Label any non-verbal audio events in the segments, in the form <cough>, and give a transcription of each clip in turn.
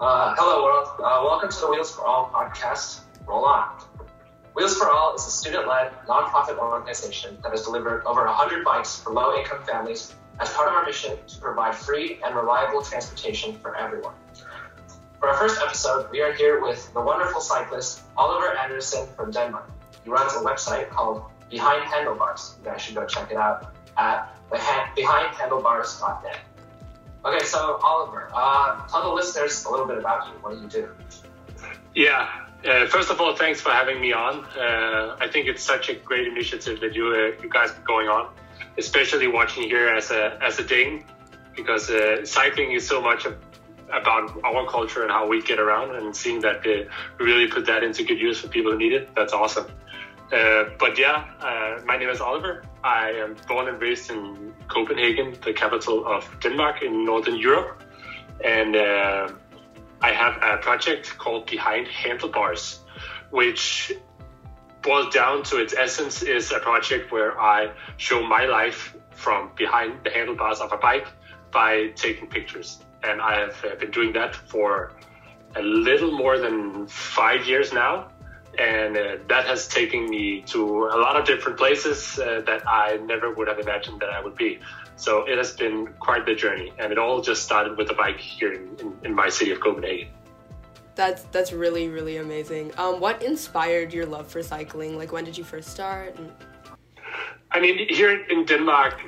Uh, hello, world. Uh, welcome to the Wheels for All podcast. Roll on. Wheels for All is a student led, nonprofit organization that has delivered over 100 bikes for low income families as part of our mission to provide free and reliable transportation for everyone. For our first episode, we are here with the wonderful cyclist Oliver Anderson from Denmark. He runs a website called Behind Handlebars. You guys should go check it out at behindhandlebars.net. Okay, so Oliver, uh, tell the listeners a little bit about you. What do you do? Yeah. Uh, first of all, thanks for having me on. Uh, I think it's such a great initiative that you uh, you guys are going on, especially watching here as a as a Dane, because uh, cycling is so much about our culture and how we get around, and seeing that uh, we really put that into good use for people who need it. That's awesome. Uh, but yeah, uh, my name is Oliver. I am born and raised in Copenhagen, the capital of Denmark in Northern Europe. And uh, I have a project called Behind Handlebars, which boils down to its essence is a project where I show my life from behind the handlebars of a bike by taking pictures. And I have uh, been doing that for a little more than five years now and uh, that has taken me to a lot of different places uh, that I never would have imagined that I would be. So it has been quite the journey, and it all just started with a bike here in, in, in my city of Copenhagen. That's that's really really amazing. Um, what inspired your love for cycling? Like when did you first start? And... I mean, here in Denmark,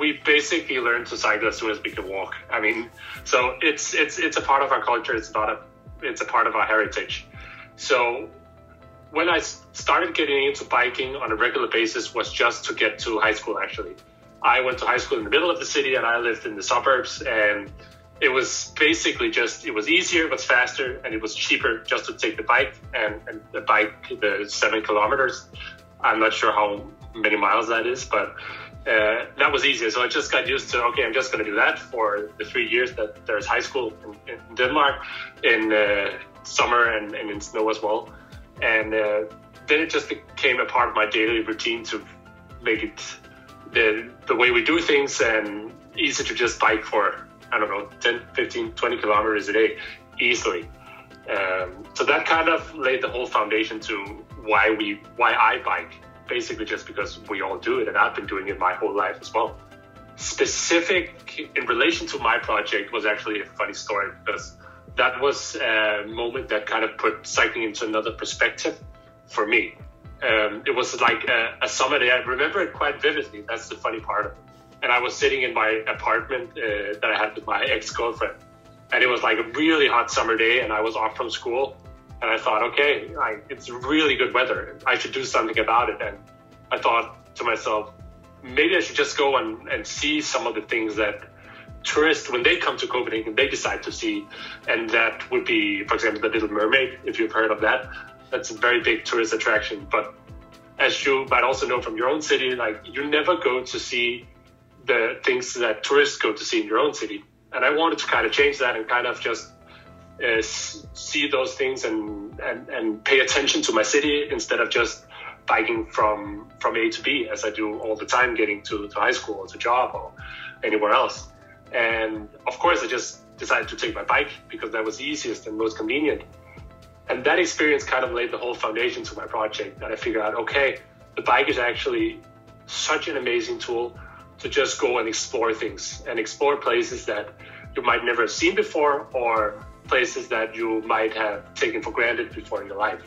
we basically learned to cycle as soon as we could walk. I mean, so it's it's it's a part of our culture. It's not a it's a part of our heritage. So when I started getting into biking on a regular basis was just to get to high school actually. I went to high school in the middle of the city and I lived in the suburbs and it was basically just it was easier, it was faster, and it was cheaper just to take the bike and, and the bike the seven kilometers. I'm not sure how many miles that is, but uh, that was easier. So I just got used to okay, I'm just going to do that for the three years that there's high school in, in Denmark in uh, summer and, and in snow as well and uh, then it just became a part of my daily routine to make it the the way we do things and easy to just bike for I don't know 10, 15, 20 kilometers a day easily. Um, so that kind of laid the whole foundation to why we why I bike. Basically, just because we all do it, and I've been doing it my whole life as well. Specific in relation to my project was actually a funny story because that was a moment that kind of put cycling into another perspective for me. Um, it was like a, a, summer day. I remember it quite vividly. That's the funny part of it. And I was sitting in my apartment uh, that I had with my ex girlfriend. And it was like a really hot summer day, and I was off from school. And I thought, okay, I, it's really good weather. I should do something about it. And I thought to myself, maybe I should just go and, and see some of the things that tourists, when they come to Copenhagen, they decide to see. And that would be, for example, the Little Mermaid, if you've heard of that. That's a very big tourist attraction. But as you might also know from your own city, like you never go to see the things that tourists go to see in your own city. And I wanted to kind of change that and kind of just uh, see those things and, and, and pay attention to my city instead of just biking from from A to B as I do all the time, getting to, to high school or to job or anywhere else. And of course, I just decided to take my bike because that was the easiest and most convenient. And that experience kind of laid the whole foundation to my project. And I figured out, okay, the bike is actually such an amazing tool to just go and explore things and explore places that you might never have seen before or places that you might have taken for granted before in your life.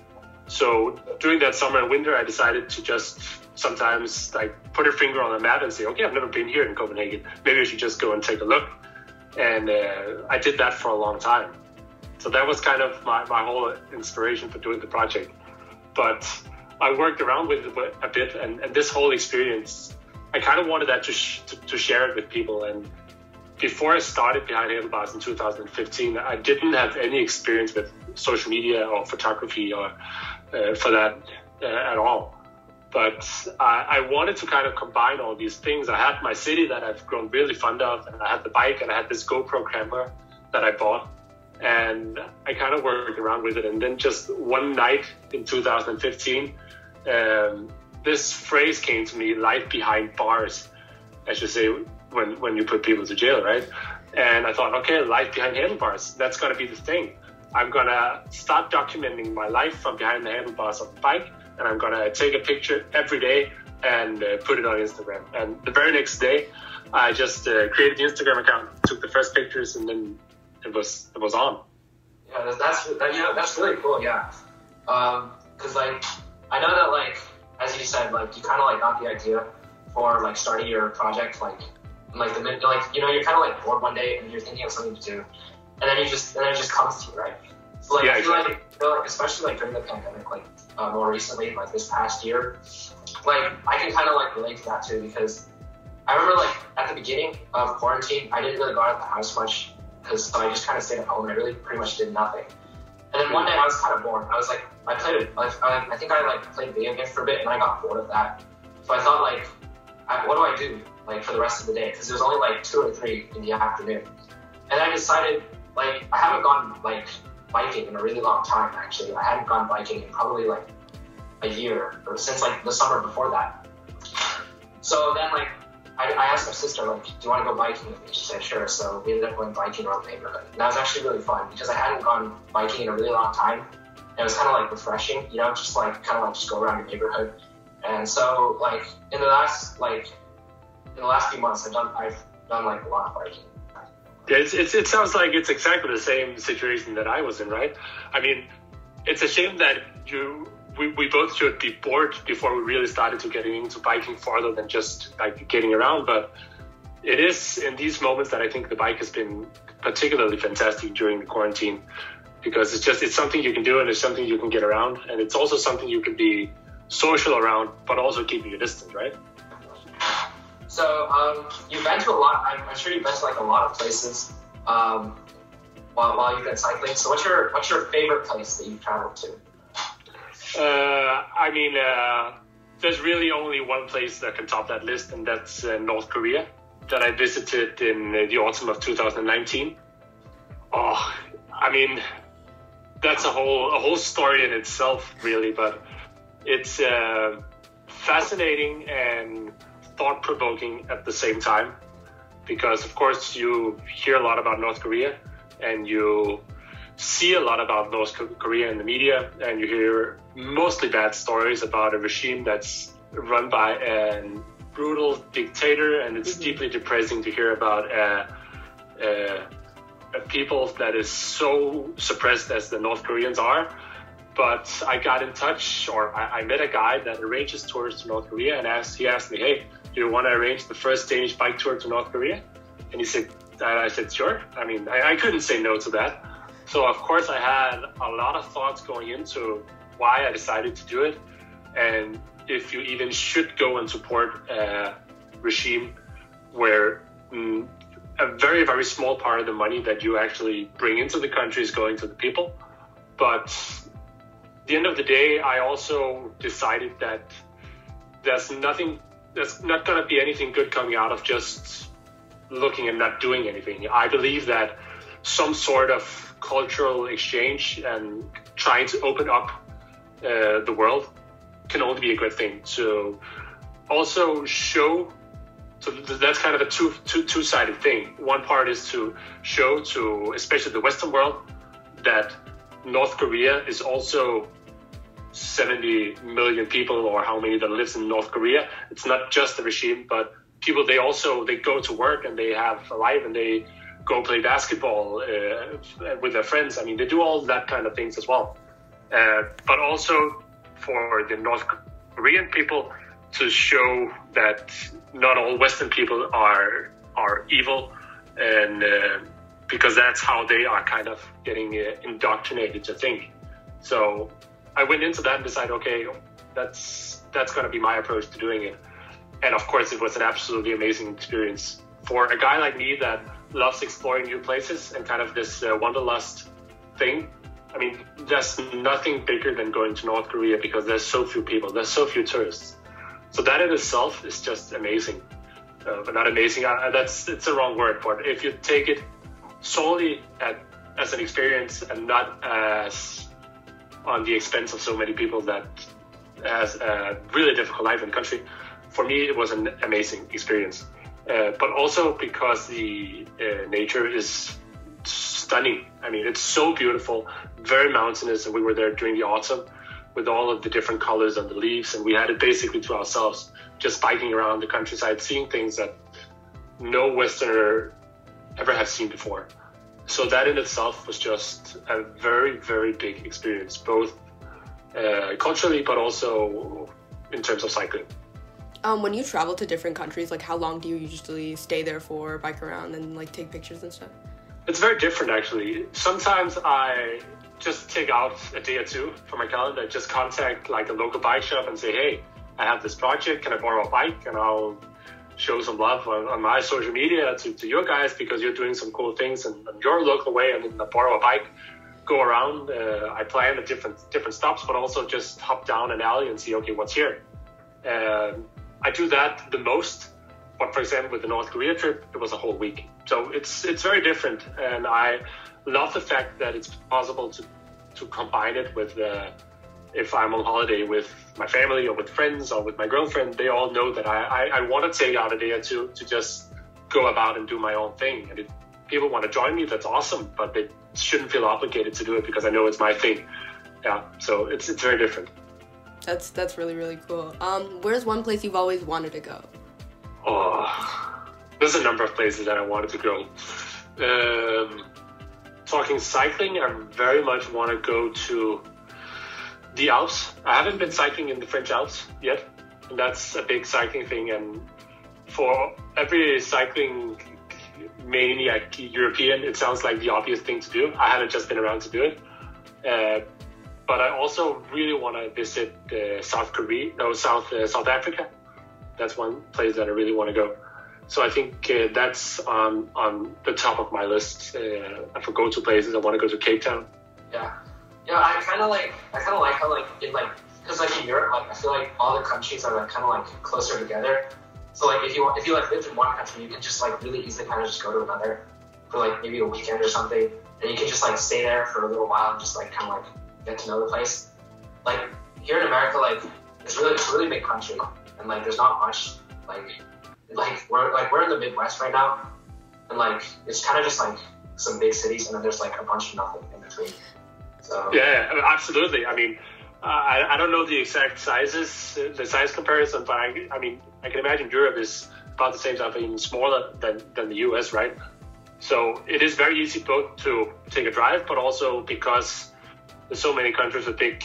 So during that summer and winter, I decided to just sometimes like put a finger on a map and say, okay, I've never been here in Copenhagen. Maybe I should just go and take a look. And uh, I did that for a long time. So that was kind of my, my whole inspiration for doing the project. But I worked around with it a bit, and, and this whole experience, I kind of wanted that to, sh- to, to share it with people. And before I started Behind Handlebars in 2015, I didn't have any experience with social media or photography or uh, for that uh, at all. But I, I, wanted to kind of combine all these things. I had my city that I've grown really fond of, and I had the bike, and I had this GoPro camera that I bought, and I kind of worked around with it. And then just one night in 2015, um, this phrase came to me: "Life behind bars," I should say when when you put people to jail, right? And I thought, okay, life behind handlebars, that's going to be the thing. I'm to start documenting my life from behind the handlebars of the bike, and I'm to take a picture every day and uh, put it on Instagram. And the very next day, I just uh, created the Instagram account, took the first pictures, and then it was it was on. Yeah, that's that, yeah, that's really cool. Yeah, because um, like I know that like as you said, like you kind of like got the idea for like starting your project like like the like you know you're kind of like bored one day and you're thinking of something to do, and then you just and then it just comes to you, right? So like yeah, I feel exactly. like, like especially like during the pandemic, like uh, more recently, like this past year, like I can kind of like relate to that too because I remember like at the beginning of quarantine, I didn't really go out of the house much because so I just kind of stayed at home and I really pretty much did nothing. And then one day I was kind of bored. I was like, I played I, I think I like played video games for a bit and I got bored of that. So I thought like, I, what do I do like for the rest of the day? Because it was only like two or three in the afternoon. And I decided like I haven't gone like biking in a really long time actually. I hadn't gone biking in probably like a year or since like the summer before that. So then like I, I asked my sister like, do you want to go biking with me? She said sure. So we ended up going biking around the neighborhood. And that was actually really fun because I hadn't gone biking in a really long time. It was kind of like refreshing, you know, just like kind of like just go around your neighborhood. And so like in the last like in the last few months, I've done I've done like a lot of biking. It's, it's, it sounds like it's exactly the same situation that I was in, right? I mean, it's a shame that you we, we both should be bored before we really started to getting into biking farther than just like getting around. But it is in these moments that I think the bike has been particularly fantastic during the quarantine because it's just it's something you can do and it's something you can get around and it's also something you can be social around but also keeping your distance, right? So um, you've been to a lot. I'm, I'm, sure you've been to like a lot of places um, while, while you've been cycling. So what's your what's your favorite place that you've traveled to? Uh, I mean, uh, there's really only one place that can top that list, and that's uh, North Korea that I visited in uh, the autumn of 2019. Oh, I mean, that's a whole a whole story in itself, really. But it's uh, fascinating and thought provoking at the same time, because of course you hear a lot about North Korea, and you see a lot about North Korea in the media, and you hear mostly bad stories about a regime that's run by a brutal dictator, and it's mm-hmm. deeply depressing to hear about a, a, a, people that is so suppressed as the North Koreans are. But I got in touch, or I, I met a guy that arranges tours to North Korea, and asked, he asked me, "Hey, do you want to arrange the first Danish bike tour to North Korea?" And he said, and I said, "Sure." I mean, I, I couldn't say no to that. So of course I had a lot of thoughts going into why I decided to do it, and if you even should go and support a regime where mm, a very very small part of the money that you actually bring into the country is going to the people, but the end of the day, I also decided that there's nothing, there's not going to be anything good coming out of just looking and not doing anything. I believe that some sort of cultural exchange and trying to open up uh, the world can only be a good thing. So also show. So that's kind of a two, two, two-sided thing. One part is to show to especially the Western world that North Korea is also 70 million people or how many that lives in North Korea. It's not just the regime, but people they also they go to work and they have a life and they go play basketball uh, with their friends. I mean, they do all that kind of things as well. Uh, but also for the North Korean people to show that not all Western people are are evil, and uh, because that's how they are kind of getting uh, indoctrinated to think. So I went into that and decided, okay, that's that's going to be my approach to doing it. And of course, it was an absolutely amazing experience for a guy like me that loves exploring new places and kind of this uh, wanderlust thing. I mean, there's nothing bigger than going to North Korea because there's so few people, there's so few tourists. So that in itself is just amazing. Uh, but not amazing. Uh, that's it's the wrong word. But if you take it solely at, as an experience and not as on the expense of so many people that has a really difficult life in the country, for me it was an amazing experience. uh, but also because the uh, nature is stunning. I mean, it's so beautiful, very mountainous, and we were there during the autumn with all of the different colors on the leaves, and we had it basically to ourselves, just biking around the countryside, seeing things that no Westerner ever has seen before. So that in itself was just a very, very big experience, both uh, culturally, but also in terms of cycling. Um, when you travel to different countries, like how long do you usually stay there for, bike around, and like take pictures and stuff? It's very different actually. Sometimes I just take out a day or two from my calendar, just contact like a local bike shop and say, hey, I have this project, can I borrow a bike? And I'll show some love on, on my social media to, to you guys because you're doing some cool things in, in your local way. and mean, I borrow a bike, go around. Uh, I plan at different different stops, but also just hop down an alley and see, okay, what's here. Uh, I do that the most. But for example, with the North Korea trip, it was a whole week. So it's it's very different, and I love the fact that it's possible to to combine it with uh, if I'm on holiday with my family or with friends or with my girlfriend, they all know that I, I, I want to take out a day or two to just go about and do my own thing. And if people want to join me, that's awesome, but they shouldn't feel obligated to do it because I know it's my thing. Yeah, so it's it's very different. That's that's really really cool. Um, where's one place you've always wanted to go? Oh, there's a number of places that I wanted to go. Um, talking cycling, I very much want to go to the Alps. I haven't been cycling in the French Alps yet, and that's a big cycling thing. And for every cycling maniac European, it sounds like the obvious thing to do. I haven't just been around to do it. Uh, but I also really want to visit uh, South Korea, no, South uh, South Africa. That's one place that I really want to go. So I think uh, that's on on the top of my list uh, for go to places. I want to go to Cape Town. Yeah, yeah. I kind of like I kind of like how like in like because like in Europe, like I feel like all the countries are like kind of like closer together. So like if you if you like lived in one country, you can just like really easily kind of just go to another for like maybe a weekend or something, and you can just like stay there for a little while and just like kind of like get to know the place. Like here in America, like it's really it's a really big country, and like there's not much like like we're like we're in the Midwest right now, and like it's kind of just like some big cities, and then there's like a bunch of nothing in between. So yeah, absolutely. I mean, I, I don't know the exact sizes, the size comparison, but I, I mean, I can imagine Europe is about the same size, even smaller than, than the US, right? So it is very easy both to take a drive, but also because there's so many countries with big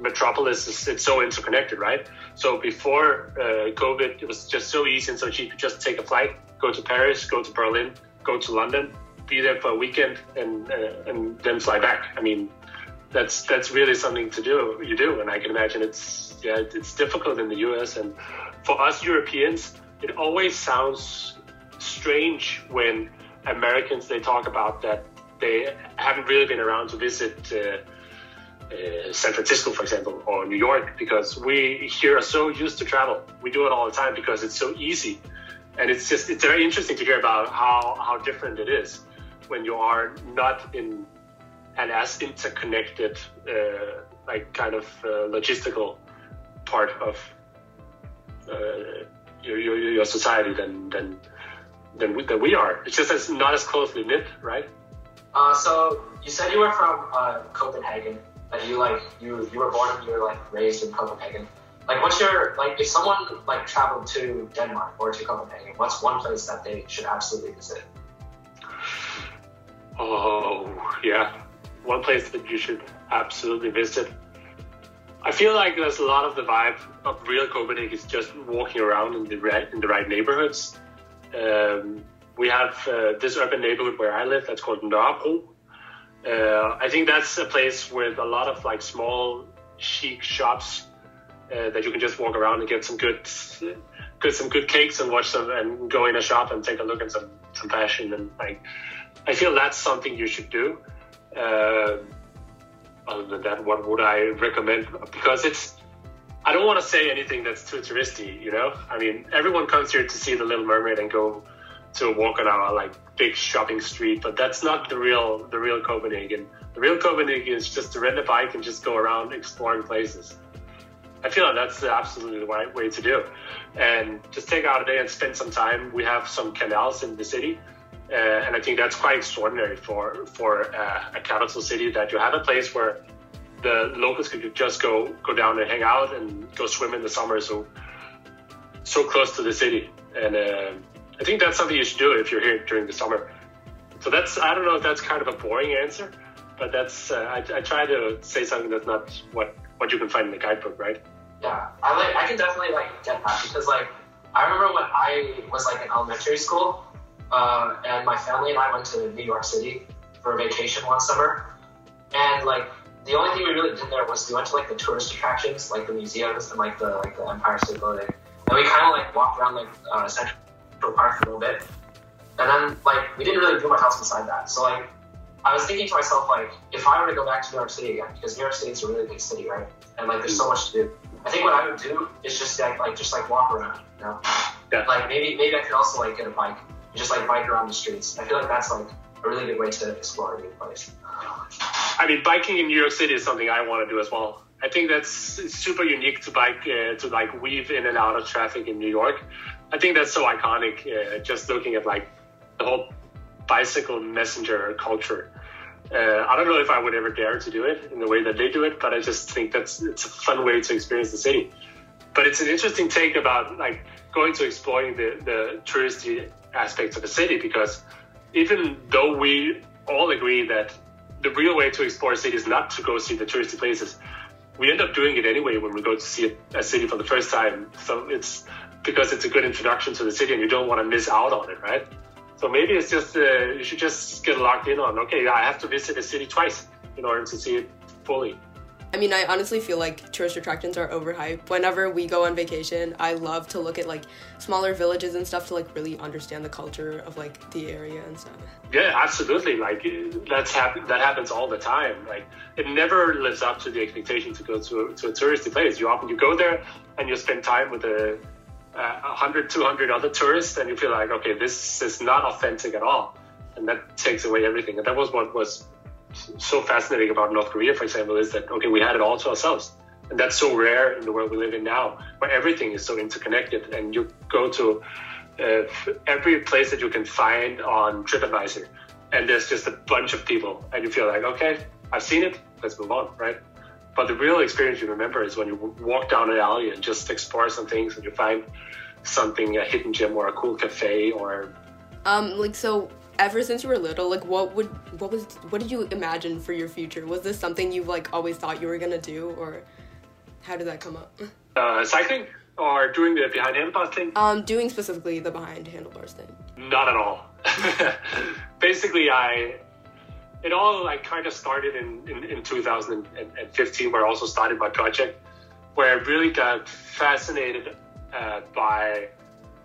metropolises, it's so interconnected, right? So before uh, COVID, it was just so easy and so cheap. to just take a flight, go to Paris, go to Berlin, go to London, be there for a weekend, and uh, and then fly back. I mean, that's that's really something to do. You do, and I can imagine it's yeah, it's difficult in the U.S. and for us Europeans, it always sounds strange when Americans they talk about that they haven't really been around to visit. Uh, uh, San Francisco, for example, or New York, because we here are so used to travel. We do it all the time because it's so easy, and it's just it's very interesting to hear about how how different it is when you are not in an as interconnected, uh, like kind of uh, logistical part of uh, your, your, your society than than than we, than we are. It's just as not as closely knit, right? Uh, so you said you were from uh, Copenhagen and you like you you were born and you were like raised in Copenhagen. Like, what's your like if someone like traveled to Denmark or to Copenhagen, what's one place that they should absolutely visit? Oh yeah, one place that you should absolutely visit. I feel like there's a lot of the vibe of real Copenhagen is just walking around in the right in the right neighborhoods. Um, we have uh, this urban neighborhood where I live that's called Nørrebro, uh, I think that's a place with a lot of like small chic shops uh, that you can just walk around and get some good, good some good cakes and watch some and go in a shop and take a look at some some fashion and like I feel that's something you should do. Uh, other than that, what would I recommend? Because it's I don't want to say anything that's too touristy, you know. I mean, everyone comes here to see the Little Mermaid and go to walk on our like big shopping street, but that's not the real the real Copenhagen. The real Copenhagen is just to rent a bike and just go around exploring places. I feel like that's absolutely the right way to do. And just take out a day and spend some time. We have some canals in the city, uh, and I think that's quite extraordinary for for uh, a capital city that you have a place where the locals could just go go down and hang out and go swim in the summer. So so close to the city, and uh, I think that's something you should do if you're here during the summer. So that's I don't know if that's kind of a boring answer, but that's uh, I, I try to say something that's not what what you can find in the guidebook, right? Yeah, I like I can definitely like get that because like I remember when I was like in elementary school, uh, and my family and I went to New York City for a vacation one summer, and like the only thing we really did there was we went to like the tourist attractions, like the museums and like the like the Empire State Building, and we kind of like walked around like uh, Central Park for a little bit, and then like we didn't really do much else beside that. So like I was thinking to myself like if I were to go back to New York City again, because New York City is a really big city, right? And like there's so much to do. I think what I would do is just like, like just like walk around, you know. Yeah. Like maybe maybe I could also like get a bike, just like bike around the streets. I feel like that's like a really good way to explore a new place. I mean, biking in New York City is something I want to do as well. I think that's super unique to bike uh, to like weave in and out of traffic in New York. I think that's so iconic. Uh, just looking at like the whole bicycle messenger culture. Uh, I don't know if I would ever dare to do it in the way that they do it, but I just think that's it's a fun way to experience the city. But it's an interesting take about like going to exploring the the touristy aspects of a city because even though we all agree that the real way to explore a city is not to go see the touristy places, we end up doing it anyway when we go to see a, a city for the first time. So it's because it's a good introduction to the city and you don't want to miss out on it, right? So maybe it's just uh, you should just get locked in on okay, I have to visit a city twice in order to see it fully. I mean, I honestly feel like tourist attractions are overhyped. Whenever we go on vacation, I love to look at like smaller villages and stuff to like really understand the culture of like the area and stuff. Yeah, absolutely. Like that's happen that happens all the time. Like it never lives up to the expectation to go to a, to a touristy place. You often you go there and you spend time with a, a 100, 200 other tourists, and you feel like okay, this is not authentic at all, and that takes away everything. And that was what was so fascinating about North Korea, for example, is that okay, we had it all to ourselves, and that's so rare in the world we live in now, where everything is so interconnected, and you go to uh, every place that you can find on TripAdvisor, and there's just a bunch of people, and you feel like okay, I've seen it, let's move on, right? But the real experience you remember is when you walk down an alley and just explore some things, and you find something a hidden gem or a cool cafe or um like so ever since you were little, like what would what was what did you imagine for your future? Was this something you like always thought you were gonna do, or how did that come up? Uh, cycling or doing the behind handlebars thing? Um, doing specifically the behind handlebars thing. Not at all. <laughs> Basically, I it all like kind of started in, in, in 2015, where I also started my project, where I really got fascinated uh, by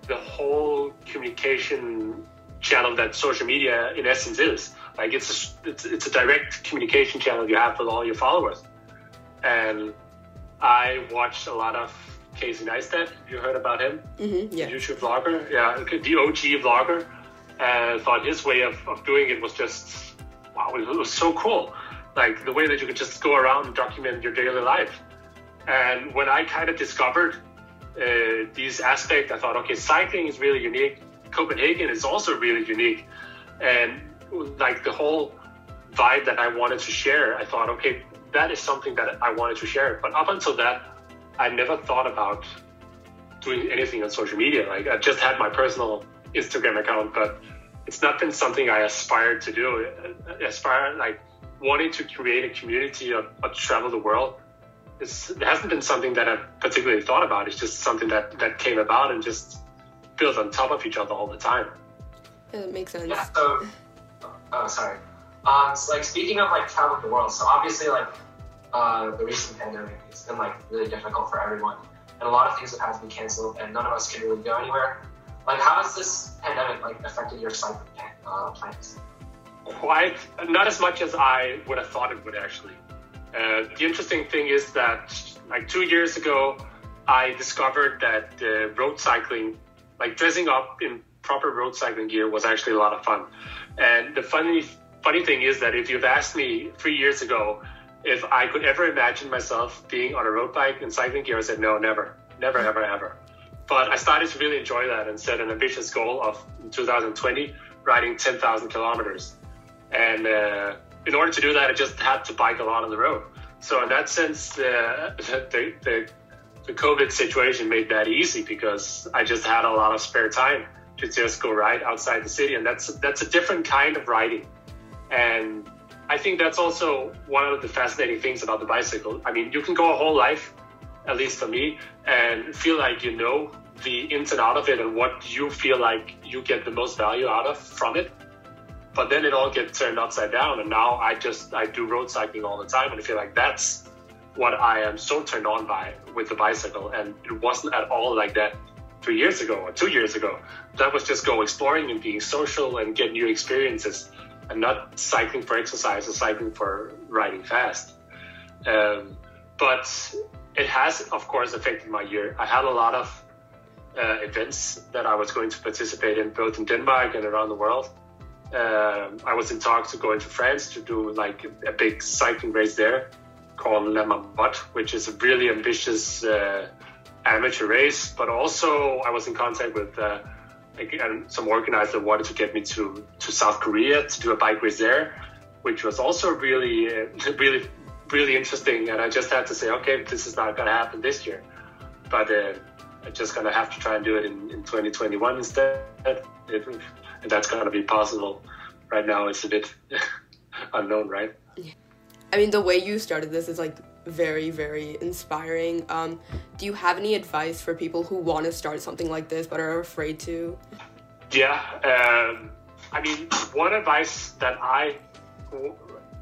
the whole communication channel that social media in essence is. Like it's a, it's, it's a direct communication channel you have with all your followers. And I watched a lot of Casey Neistat. You heard about him? Mm-hmm, yeah. YouTube vlogger. Yeah, the OG vlogger. And thought his way of, of doing it was just, wow, it was so cool. Like the way that you could just go around and document your daily life. And when I kind of discovered uh, these aspects, I thought, okay, cycling is really unique Copenhagen is also really unique. And like the whole vibe that I wanted to share, I thought, okay, that is something that I wanted to share. But up until that, I never thought about doing anything on social media. Like I just had my personal Instagram account, but it's not been something I aspired to do. I aspire like wanting to create a community or, or travel the world. It's, it hasn't been something that I've particularly thought about. It's just something that, that came about and just built on top of each other all the time. Yeah, that makes sense. Yeah. So, oh, sorry. Um, so like speaking of like traveling the world, so obviously like uh, the recent pandemic, it's been like really difficult for everyone, and a lot of things have had to be canceled, and none of us can really go anywhere. Like, how has this pandemic like affected your cycling uh, plans? Quite, not as much as I would have thought it would actually. Uh, the interesting thing is that like two years ago, I discovered that uh, road cycling like dressing up in proper road cycling gear was actually a lot of fun. And the funny funny thing is that if you've asked me three years ago, if I could ever imagine myself being on a road bike and cycling gear, I said no, never, never, ever, ever. But I started to really enjoy that and set an ambitious goal of 2020 riding 10,000 kilometers. And uh, in order to do that, I just had to bike a lot on the road. So in that sense, uh, <laughs> the, the, the COVID situation made that easy because I just had a lot of spare time to just go ride outside the city, and that's that's a different kind of riding. And I think that's also one of the fascinating things about the bicycle. I mean, you can go a whole life, at least for me, and feel like you know the ins and out of it and what you feel like you get the most value out of from it. But then it all gets turned upside down, and now I just I do road cycling all the time, and I feel like that's what I am so turned on by with the bicycle, and it wasn't at all like that three years ago or two years ago. That was just go exploring and being social and get new experiences and not cycling for exercise or cycling for riding fast. Um, but it has, of course, affected my year. I had a lot of uh, events that I was going to participate in, both in Denmark and around the world. Um, I was in talks to go into France to do like a big cycling race there called La Marmotte, which is a really ambitious uh, amateur race. But also, I was in contact with uh, and some organizer wanted to get me to, to South Korea to do a bike race there, which was also really, uh, <laughs> really, really interesting. And I just had to say, okay, this is not going to happen this year, but uh, I'm just going to have to try and do it in, in 2021 instead. If, and that's going to be possible. Right now, it's a bit <laughs> unknown, right? I mean, the way you started this is like very, very inspiring. Um, do you have any advice for people who want to start something like this but are afraid to? Yeah, um, I mean, one advice that I w-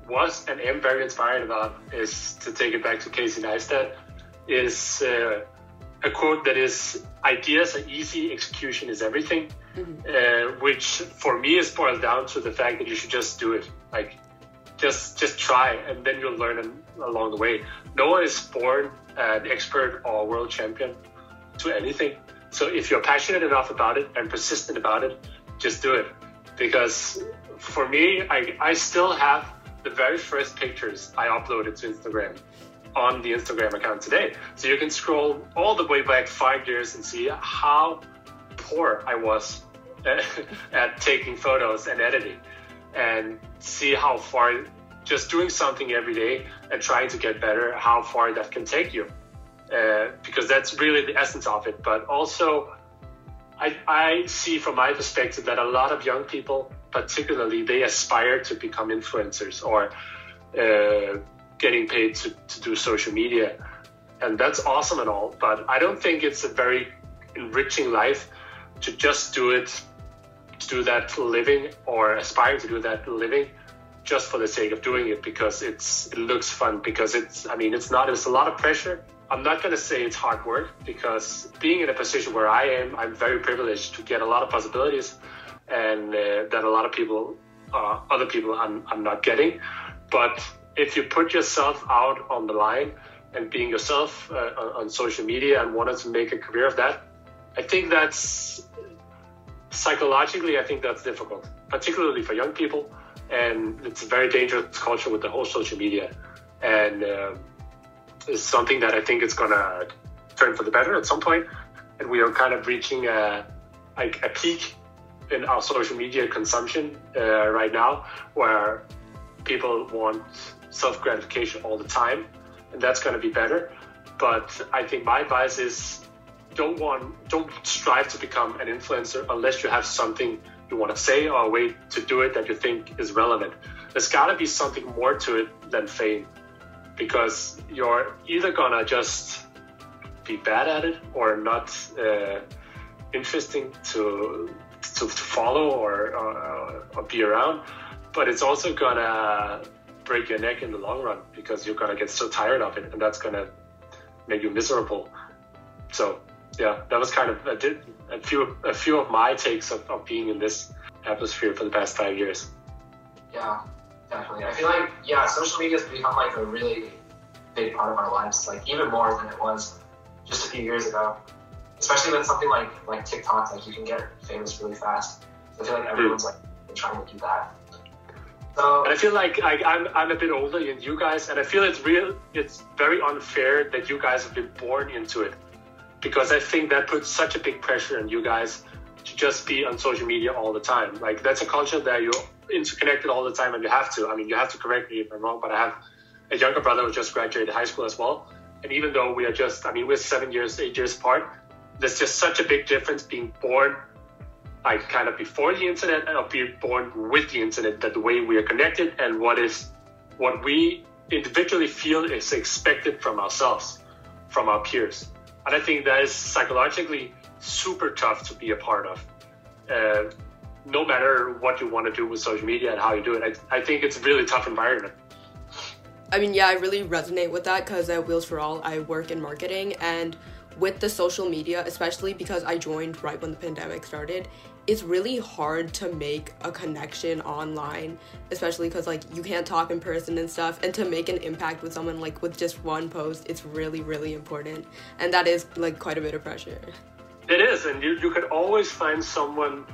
was and am very inspired about is to take it back to Casey Neistat. Is uh, a quote that is ideas are easy, execution is everything, mm-hmm. uh, which for me is boiled down to the fact that you should just do it. Like just just try and then you'll learn along the way. No one is born an expert or world champion to anything. So if you're passionate enough about it and persistent about it just do it. Because for me i, I still have the very first pictures i uploaded to instagram on the instagram account today. So you can scroll all the way back five years and see how poor i was <laughs> at taking photos and editing and see how far just doing something every day and trying to get better, how far that can take you. Uh, because that's really the essence of it. But also, I, I see from my perspective that a lot of young people, particularly, they aspire to become influencers or uh, getting paid to, to do social media. And that's awesome and all, but I don't think it's a very enriching life to just do it to do that living or aspire to do that living just for the sake of doing it because it's it looks fun because it's I mean it's not it's a lot of pressure. I'm not going to say it's hard work because being in a position where I am, I'm very privileged to get a lot of possibilities and uh, that a lot of people, uh, other people, I'm, I'm not getting. But if you put yourself out on the line and being yourself uh, on social media and wanted to make a career of that, I think that's psychologically, I think that's difficult, particularly for young people. And it's a very dangerous culture with the whole social media. And uh, it's something that I think is going to turn for the better at some point. And we are kind of reaching a, like a peak in our social media consumption uh, right now, where people want self gratification all the time, and that's going to be better. But I think my advice is don't want don't strive to become an influencer unless you have something you want to say or a way to do it that you think is relevant. There's got to be something more to it than fame because you're either gonna just be bad at it or not uh, interesting to, to, to follow or, or, or be around. But it's also gonna break your neck in the long run because you're gonna get so tired of it and that's gonna make you miserable. So yeah, that was kind of a, a few a few of my takes of, of being in this atmosphere for the past five years. Yeah, definitely. I feel like yeah, social media has become like a really big part of our lives, like even more than it was just a few years ago. Especially with something like like TikTok, like you can get famous really fast. So I feel like everyone's hmm. like trying to do that. So And I feel like I, I'm I'm a bit older than you guys, and I feel it's real. It's very unfair that you guys have been born into it, because I think that puts such a big pressure on you guys to just be on social media all the time. Like that's a culture that you're interconnected all the time, and you have to. I mean, you have to correct me if I'm wrong, but I have a younger brother who just graduated high school as well. And even though we are just, I mean, we're seven years, eight years apart, there's just such a big difference being born like kind of before the internet or being born with the internet that the way we are connected and what is what we individually feel is expected from ourselves from our peers and i think that is psychologically super tough to be a part of. Uh, no matter what you want to do with social media and how you do it i, I think it's a really tough environment. I mean, yeah, I really resonate with that because at Wheels for All, I work in marketing and with the social media, especially because I joined right when the pandemic started, it's really hard to make a connection online, especially because like you can't talk in person and stuff. And to make an impact with someone like with just one post, it's really, really important. And that is like quite a bit of pressure. It is, and you, you can always find someone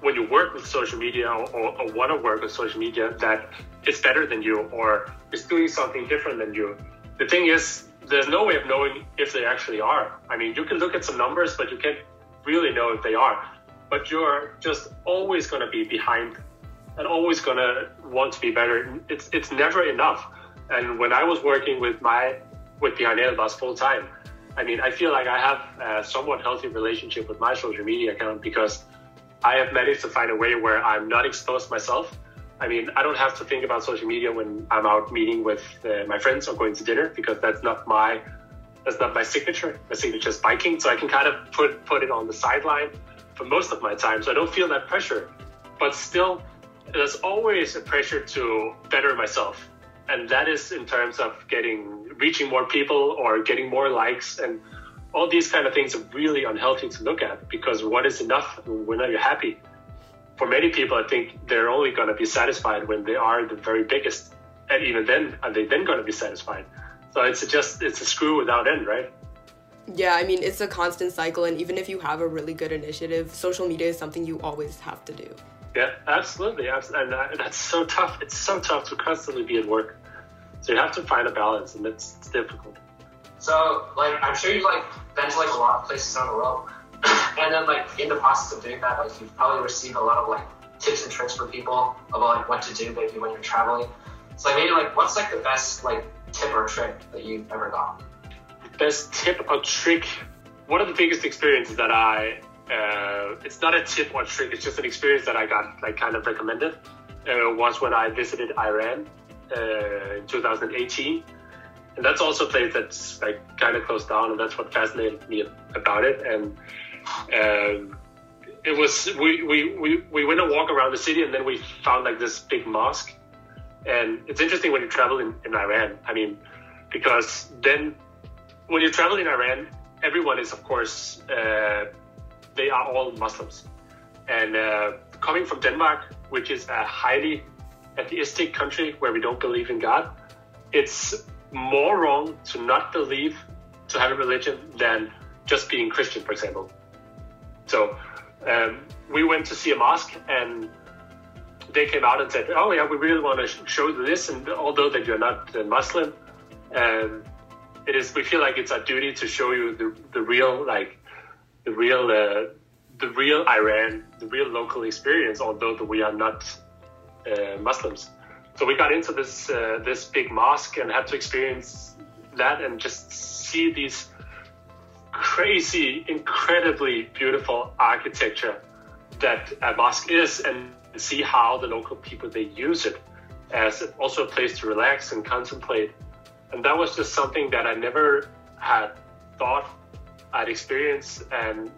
when you work with social media or, or, or want to work with social media that is better than you or is doing something different than you. The thing is, there's no way of knowing if they actually are. I mean, you can look at some numbers, but you can't really know if they are. But you're just always going to be behind and always going to want to be better. It's it's never enough. And when I was working with my with Behind Handlebars full time, I mean, I feel like I have a somewhat healthy relationship with my social media account because I have managed to find a way where I'm not exposed myself. I mean, I don't have to think about social media when I'm out meeting with uh, my friends or going to dinner because that's not my that's not my signature. My signature is biking, so I can kind of put put it on the sideline for most of my time, so I don't feel that pressure. But still, there's always a pressure to better myself, and that is in terms of getting reaching more people or getting more likes and all these kind of things are really unhealthy to look at because what is enough when are you happy? For many people, I think they're only going to be satisfied when they are the very biggest, and even then, are they then going to be satisfied? So it's just it's a screw without end, right? Yeah, I mean, it's a constant cycle, and even if you have a really good initiative, social media is something you always have to do. Yeah, absolutely, and uh, that's so tough. It's so tough to constantly be at work. So you have to find a balance, and it's, it's difficult. So, like, I'm sure you've like been to like a lot of places around the world, <coughs> and then like in the process of doing that, like you've probably received a lot of like tips and tricks from people about like what to do maybe when you're traveling. So, like, maybe like what's like the best like tip or trick that you've ever got? Best tip or trick? One of the biggest experiences that I uh, it's not a tip or trick. It's just an experience that I got like kind of recommended. Uh, was when I visited Iran uh, in 2018 and that's also a place that's like kind of closed down, and that's what fascinated me about it. And um, it was we, we we we went a walk around the city, and then we found like this big mosque. And it's interesting when you travel in, in Iran. I mean, because then when you travel in Iran, everyone is of course uh, they are all Muslims, and uh, coming from Denmark, which is a highly atheistic country where we don't believe in God, it's more wrong to not believe to have a religion than just being Christian, for example. So um, we went to see a mosque and they came out and said, "Oh yeah, we really want to show this." And although that you're not a Muslim, um, it is we feel like it's our duty to show you the, the real like the real uh, the real Iran, the real local experience. Although we are not uh, Muslims. So we got into this uh, this big mosque and had to experience that and just see these crazy, incredibly beautiful architecture that a mosque is, and see how the local people they use it as also a place to relax and contemplate. And that was just something that I never had thought I'd experience and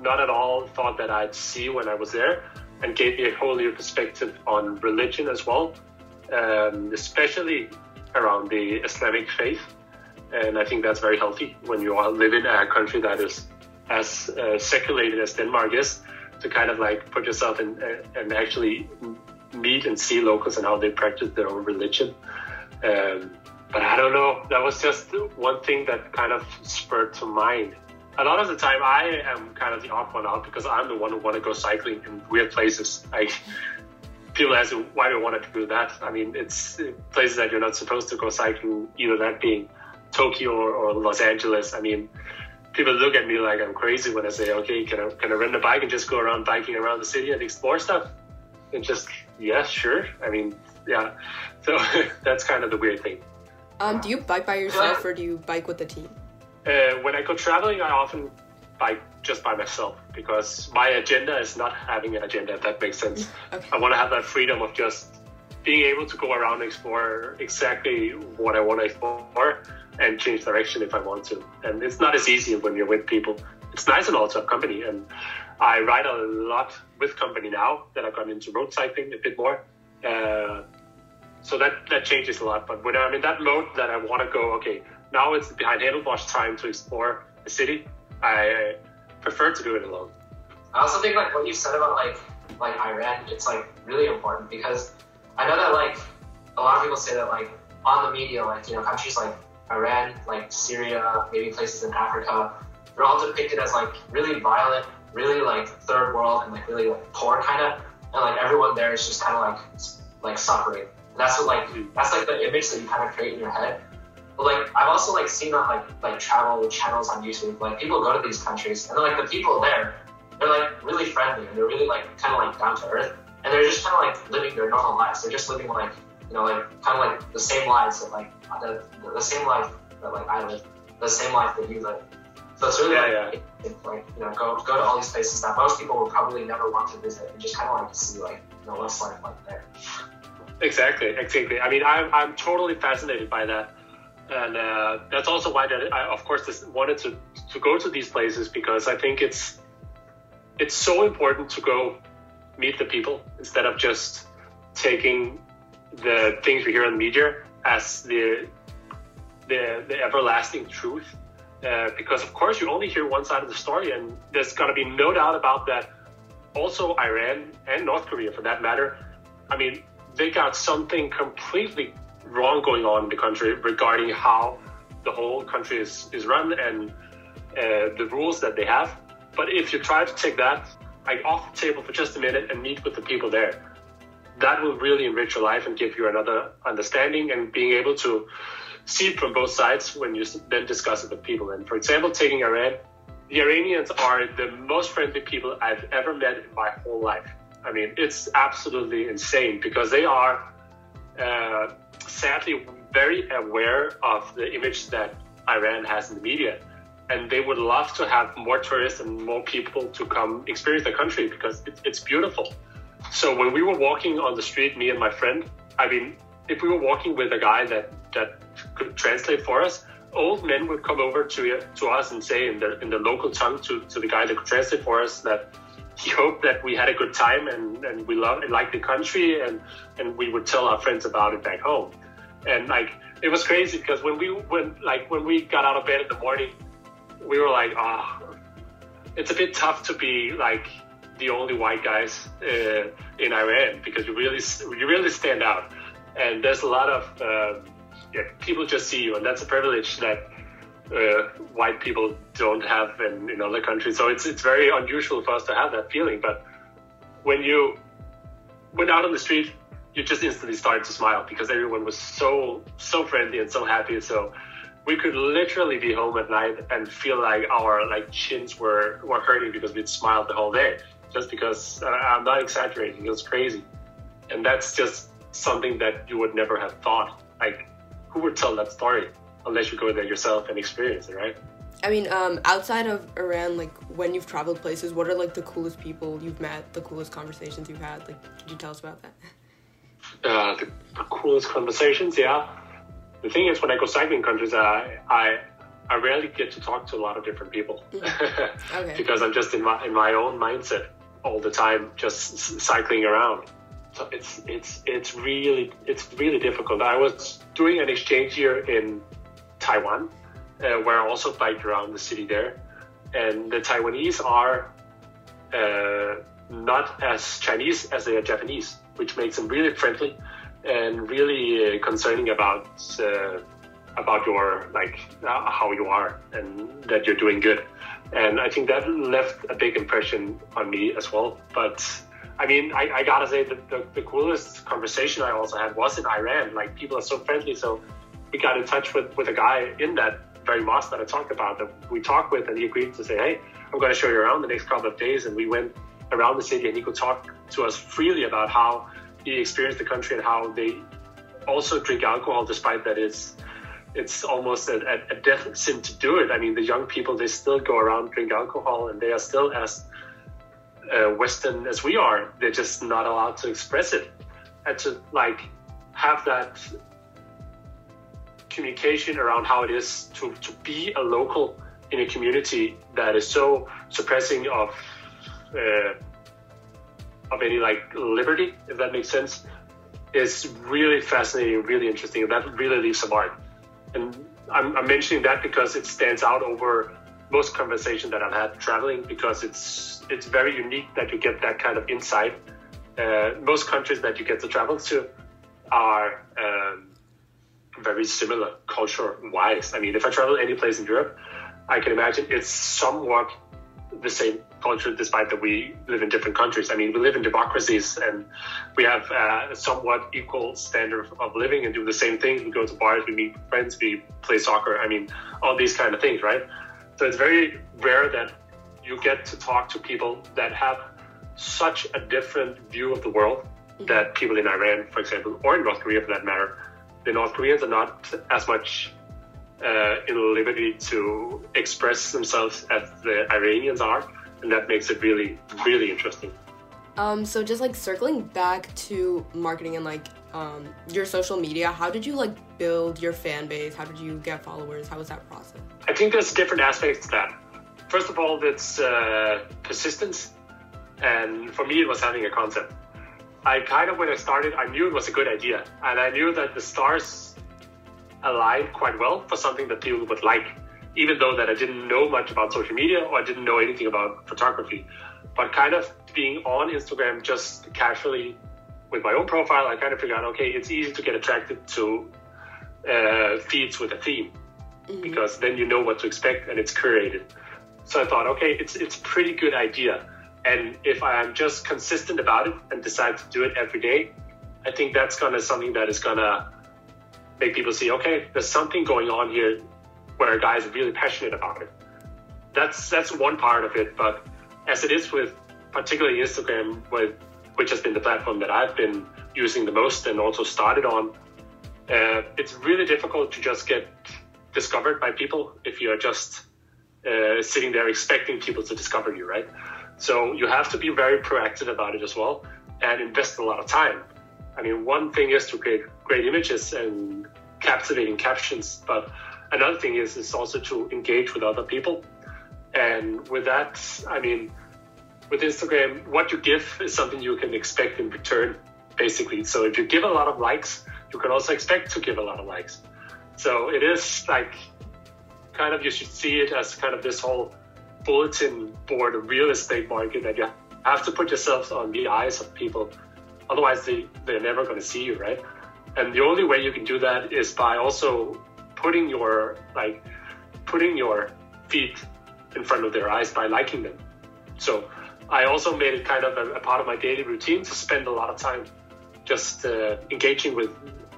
not at all thought that I'd see when I was there and gave me a whole new perspective on religion as well um, especially around the Islamic faith. And I think that's very healthy when you all live in a country that is as uh, as Denmark is, to kind of like put yourself in uh, and actually meet and see locals and how they practice their own religion. Um, but I don't know. That was just one thing that kind of spurred to mind. A lot of the time, I am kind of the odd one out because I'm the one who want to go cycling in weird places. Like people ask why do I want to do that. I mean, it's places that you're not supposed to go cycling. Either that being Tokyo or, or Los Angeles. I mean, people look at me like I'm crazy when I say, okay, can I, can I rent a bike and just go around biking around the city and explore stuff? And just, yeah, sure. I mean, yeah. So <laughs> that's kind of the weird thing. Um, do you bike by yourself or do you bike with the team? Uh, when I go traveling, I often bike just by myself because my agenda is not having an agenda, if that makes sense. <laughs> okay. I want to have that freedom of just being able to go around and explore exactly what I want to explore and change direction if I want to. And it's not as easy when you're with people. It's nice and also have company. And I ride a lot with company now that I've gone into road cycling a bit more. Uh, so that, that changes a lot. But when I'm in that mode that I want to go, okay, now it's behind handlebars time to explore the city, I prefer to do it alone. I also think like what you said about like like Iran, it's like really important because I know that like a lot of people say that like on the media, like you know countries like Iran, like Syria, maybe places in Africa, they're all depicted as like really violent, really like third world and like really like poor kind of, and like everyone there is just kind of like like suffering. That's what like that's like the image that you kind of create in your head. But like I've also like seen on like like travel channels on YouTube, like people go to these countries and like the people there, they're like really friendly and they're really like kind of like down to earth, and they're just kind of like living their normal lives. They're just living like you know, like kind of like the same lives that like the, the same life that like I live, the same life that you live. So it's really yeah, like, yeah. like you know, go go to all these places that most people would probably never want to visit, and just kind of like see like you know what's life like there. Exactly, exactly. I mean, I'm I'm totally fascinated by that, and uh, that's also why that I of course just wanted to to go to these places because I think it's it's so important to go meet the people instead of just taking the things we hear the media as the the, the everlasting truth. Uh, because of course you only hear one side of the story, and there's gonna be no doubt about that. Also, Iran and North Korea, for that matter, I mean, they got something completely wrong going on in the country regarding how the whole country is, is run and uh, the rules that they have. But if you try to take that like off the table for just a minute and meet with the people there, that will really enrich your life and give you another understanding and being able to see it from both sides when you then discuss it with people. And for example, taking Iran, the Iranians are the most friendly people I've ever met in my whole life. I mean, it's absolutely insane because they are uh, sadly very aware of the image that Iran has in the media. And they would love to have more tourists and more people to come experience the country because it, it's beautiful. So when we were walking on the street, me and my friend, I mean, if we were walking with a guy that that could translate for us, old men would come over to to us and say in the in the local tongue to, to the guy that could translate for us that <laughs> he hoped that we had a good time and, and we love and liked the country and and we would tell our friends about it back home. And like it was crazy because when we when like when we got out of bed in the morning, we were like, ah, oh, it's a bit tough to be like the only white guys uh, in Iran because you really you really stand out, and there's a lot of uh, yeah, people just see you, and that's a privilege that uh, white people don't have in, in other countries. So it's it's very unusual for us to have that feeling. But when you went out on the street, you just instantly started to smile because everyone was so so friendly and so happy. So we could literally be home at night and feel like our like chins were were hurting because we'd smiled the whole day just because uh, I'm not exaggerating. It was crazy, and that's just something that you would never have thought. Like, who would tell that story unless you go there yourself and experience it, right? I mean, um, outside of Iran, like when you've traveled places, what are like the coolest people you've met, the coolest conversations you've had? Like, could you tell us about that? Uh, the, the coolest conversations, yeah. The thing is, when I go cycling countries, I I I rarely get to talk to a lot of different people mm-hmm. <laughs> okay. because I'm just in my in my own mindset all the time, just cycling around. So it's it's it's really it's really difficult. I was doing an exchange here in Taiwan, uh, where I also biked around the city there, and the Taiwanese are uh, not as Chinese as they are Japanese, which makes them really friendly and really uh, concerning about uh, about your like uh, how you are and that you're doing good and I think that left a big impression on me as well. But I mean, I, I gotta say the, the, the coolest conversation I also had was in Iran. Like people are so friendly, so we got in touch with, with a guy in that very mosque that I talked about that we talked with, and he agreed to say, "Hey, I'm going to show you around the next couple of days." And we went around the city, and he could talk to us freely about how he experienced the country and how they also drink alcohol, despite that it's it's almost a, a, a death sin to do it. I mean, the young people they still go around drink alcohol, and they are still as uh, Western as we are. They're just not allowed to express it and to like have that communication around how it is to, to be a local in a community that is so suppressing of uh, of any like liberty, if that makes sense, is really fascinating, really interesting, that really leaves a mark. And I'm, I'm mentioning that because it stands out over most conversations that I've had traveling because it's it's very unique that you get that kind of insight. Uh, most countries that you get to travel to are um, very similar culture wise. I mean, if I travel any place in Europe, I can imagine it's somewhat the same culture, despite that we live in different countries. I mean, we live in democracies and we have uh, a somewhat equal standard of living and do the same things. We go to bars, we meet friends, we play soccer. I mean, all these kind of things, right? So it's very rare that you get to talk to people that have such a different view of the world mm-hmm. that people in Iran, for example, or in North Korea for that matter, the North Koreans are not as much uh, in liberty to express themselves as the Iranians are, and that makes it really, really interesting. Um, so just like circling back to marketing and like um, your social media, how did you like build your fan base? How did you get followers? How was that process? I think there's different aspects to that. First of all, it's uh, persistence, and for me, it was having a concept. I kind of when I started, I knew it was a good idea, and I knew that the stars aligned quite well for something that people would like, even though that I didn't know much about social media or I didn't know anything about photography. But kind of being on Instagram just casually with my own profile, I kind of figured out, okay, it's easy to get attracted to uh, feeds with a theme mm-hmm. because then you know what to expect and it's curated. So I thought, okay, it's it's a pretty good idea. And if I'm just consistent about it and decide to do it every day, I think that's gonna something that is gonna make people see, okay, there's something going on here where a guy is really passionate about it. That's that's one part of it, but as it is with particularly Instagram, with, which has been the platform that I've been using the most and also started on, uh, it's really difficult to just get discovered by people if you're just uh, sitting there expecting people to discover you, right? So you have to be very proactive about it as well and invest a lot of time. I mean, one thing is to create great images and captivating captions, but another thing is is also to engage with other people. And with that, I mean, with Instagram, what you give is something you can expect in return, basically. So if you give a lot of likes, you can also expect to give a lot of likes. So it is like kind of you should see it as kind of this whole bulletin board real estate market that you have to put yourself on the eyes of people. Otherwise, they, they're never going to see you, right? And the only way you can do that is by also putting your, like, putting your feet in front of their eyes by liking them. So I also made it kind of a, a part of my daily routine to spend a lot of time just uh, engaging with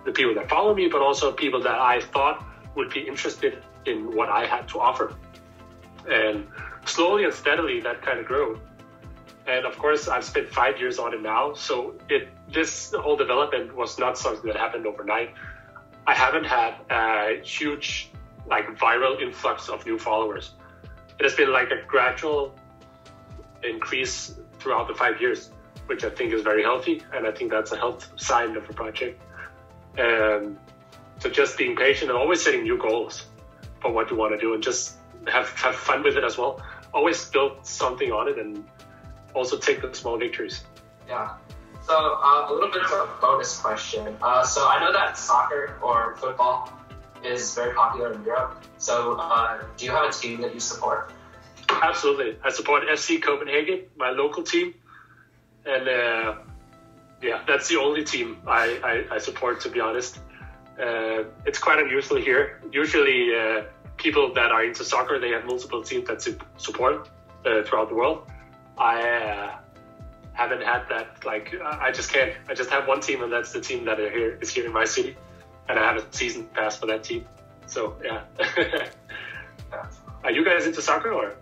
the people that follow me, but also people that I thought would be interested in what I had to offer. And slowly and steadily, that kind of grew. And of course, I've spent five years on it now. So it this whole development was not something that happened overnight. I haven't had a huge like viral influx of new followers. It has been like a gradual increase throughout the five years, which I think is very healthy, and I think that's a health sign of a project. Um, so just being patient and always setting new goals for what you want to do, and just have have fun with it as well. Always build something on it, and also take the small victories. Yeah. So uh, a little bit of a bonus question. Uh, so I know that soccer or football is very popular in Europe. So uh, do you have a team that you support? Absolutely, I support FC Copenhagen, my local team, and uh, yeah, that's the only team I, I, I support. To be honest, uh, it's quite unusual here. Usually, uh, people that are into soccer they have multiple teams that support throughout the world. I haven't had that. Like I just can't. I just have one team, and that's the team that are here is here in my city, and I have a season pass for that team. So yeah. <laughs> are you guys into soccer or?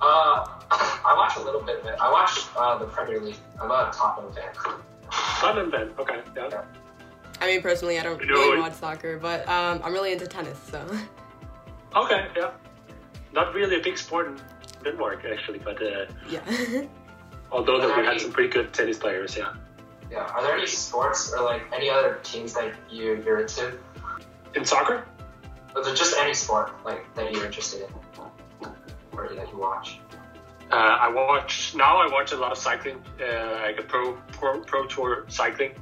Uh, <coughs> I watch a little bit of it. I watch uh, the Premier League. I'm not a Tottenham fan. Tottenham fan. Okay. Yeah. yeah. I mean, personally, I don't you know, really watch soccer, but um, I'm really into tennis. So. <laughs> Okay. Yeah. Not really a big sport in Denmark, actually, but uh, yeah. <laughs> although that we had some pretty good tennis players, yeah. Yeah. Are there any sports or like any other teams that you you're into? In soccer? Or just any sport like that you're interested in or that you watch? Uh, I watch now. I watch a lot of cycling, uh, like a pro pro, pro tour cycling,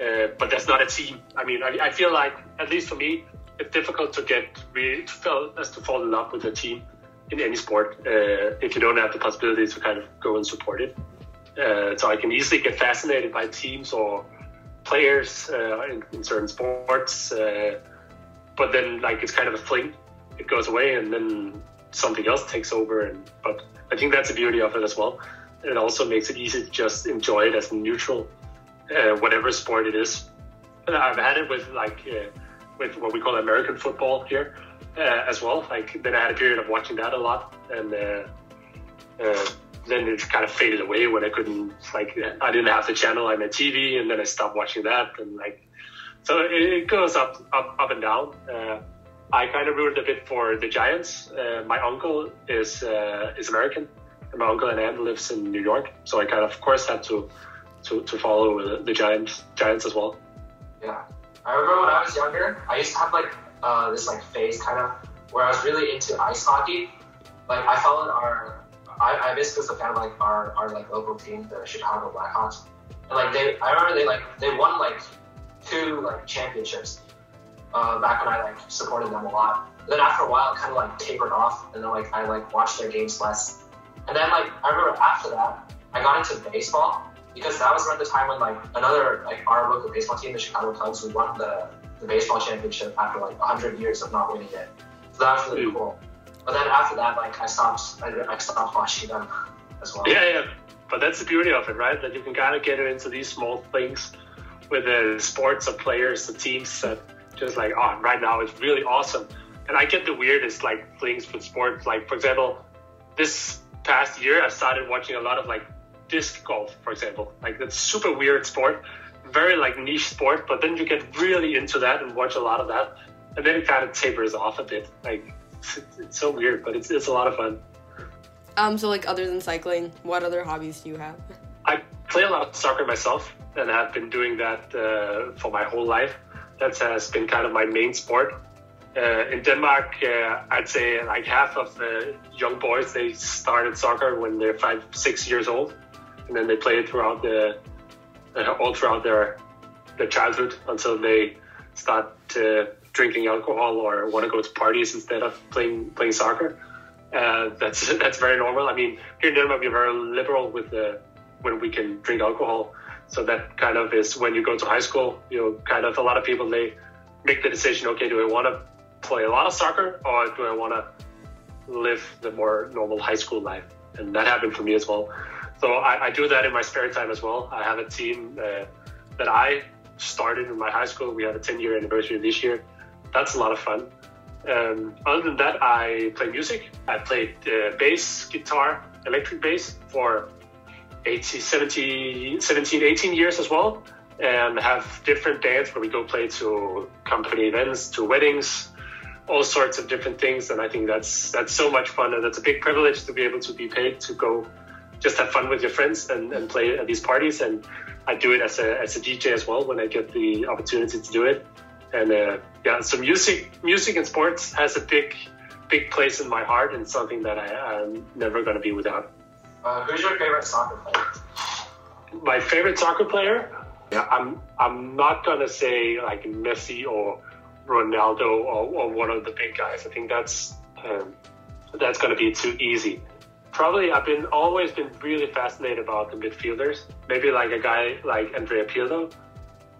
uh, but that's not a team. I mean, I, I, feel like at least for me, it's difficult to get really to fall as to fall in love with a team in any sport uh, if you don't have the possibility to kind of go and support it. Uh, so I can easily get fascinated by teams or players uh, in, in, certain sports, but then like it's kind of a fling. It goes away, and then something else takes over. And but I think that's the beauty of it as well. It also makes it easy to just enjoy it as neutral, uh, whatever sport it is. I've had it with like uh, with what we call American football here uh, as well. Like then I had a period of watching that a lot, and uh, uh, then it kind of faded away when I couldn't like I didn't have the channel on my TV, and then I stopped watching that, and like so it, goes up up up and down. Uh, I kind of rooted a bit for the Giants. My uncle is is American, and my uncle and aunt lives in New York, so I kind of, of course, had to to, to follow the Giants Giants as well. Yeah, I remember when I was younger, I used to have like uh, this like phase kind of where I was really into ice hockey. Like I followed our, I, I basically was a fan of like our, our like local team, the Chicago Blackhawks, and like they, I remember they like they won like two like championships uh, back when I like supported them a lot. Then after a while, it kind of like tapered off, and then like I like watched their games less. And then like I remember after that, I got into baseball because that was around the time when like another like our local baseball team, the Chicago Cubs, we won the, the baseball championship after like 100 years of not winning it. So that was really mm. cool. But then after that, like I stopped, I, I stopped watching them as well. Yeah, yeah. But that's the beauty of it, right? That you can kind of get into these small things with the sports, the players, the teams that just like, oh, right now it's really awesome. And I get the weirdest like things with sports. Like for example, this past year I started watching a lot of like disc golf, for example. Like it's super weird sport, very like niche sport. But then you get really into that and watch a lot of that, and then it kind of tapers off a bit. Like it's, it's so weird, but it's it's a lot of fun. Um, so like other than cycling, what other hobbies do you have? I play a lot of soccer myself, and I've been doing that uh, for my whole life that has been kind of my main sport. Uh, in Denmark, uh, I'd say like half of the young boys they started soccer when they're five, six years old, and then they play it throughout the uh, all throughout their their childhood until they start drinking alcohol or want to go to parties instead of playing playing soccer. Uh, that's <laughs> that's very normal. I mean, here in Denmark, we're very liberal with the when we can drink alcohol. So that kind of is when you go to high school, you know, kind of a lot of people, they make the decision, okay, do I want to play a lot of soccer or do I want to live the more normal high school life? And that happened for me as well. So I, I do that in my spare time as well. I have a team uh, that I started in my high school. We have a 10 year anniversary this year. That's a lot of fun. Um, other than that, I play music. I played uh, bass, guitar, electric bass for 18, 17, 17, 18 years as well, and have different bands where we go play to company events, to weddings, all sorts of different things. And I think that's that's so much fun, and that's a big privilege to be able to be paid to go just have fun with your friends and, and play at these parties. And I do it as a, as a DJ as well when I get the opportunity to do it. And uh, yeah, so music, music and sports has a big, big place in my heart and something that I, I'm never going to be without. Uh, who's your favorite soccer player? My favorite soccer player? Yeah. I'm I'm not gonna say like Messi or Ronaldo or, or one of the big guys. I think that's um, that's gonna be too easy. Probably I've been always been really fascinated about the midfielders. Maybe like a guy like Andrea Pirlo,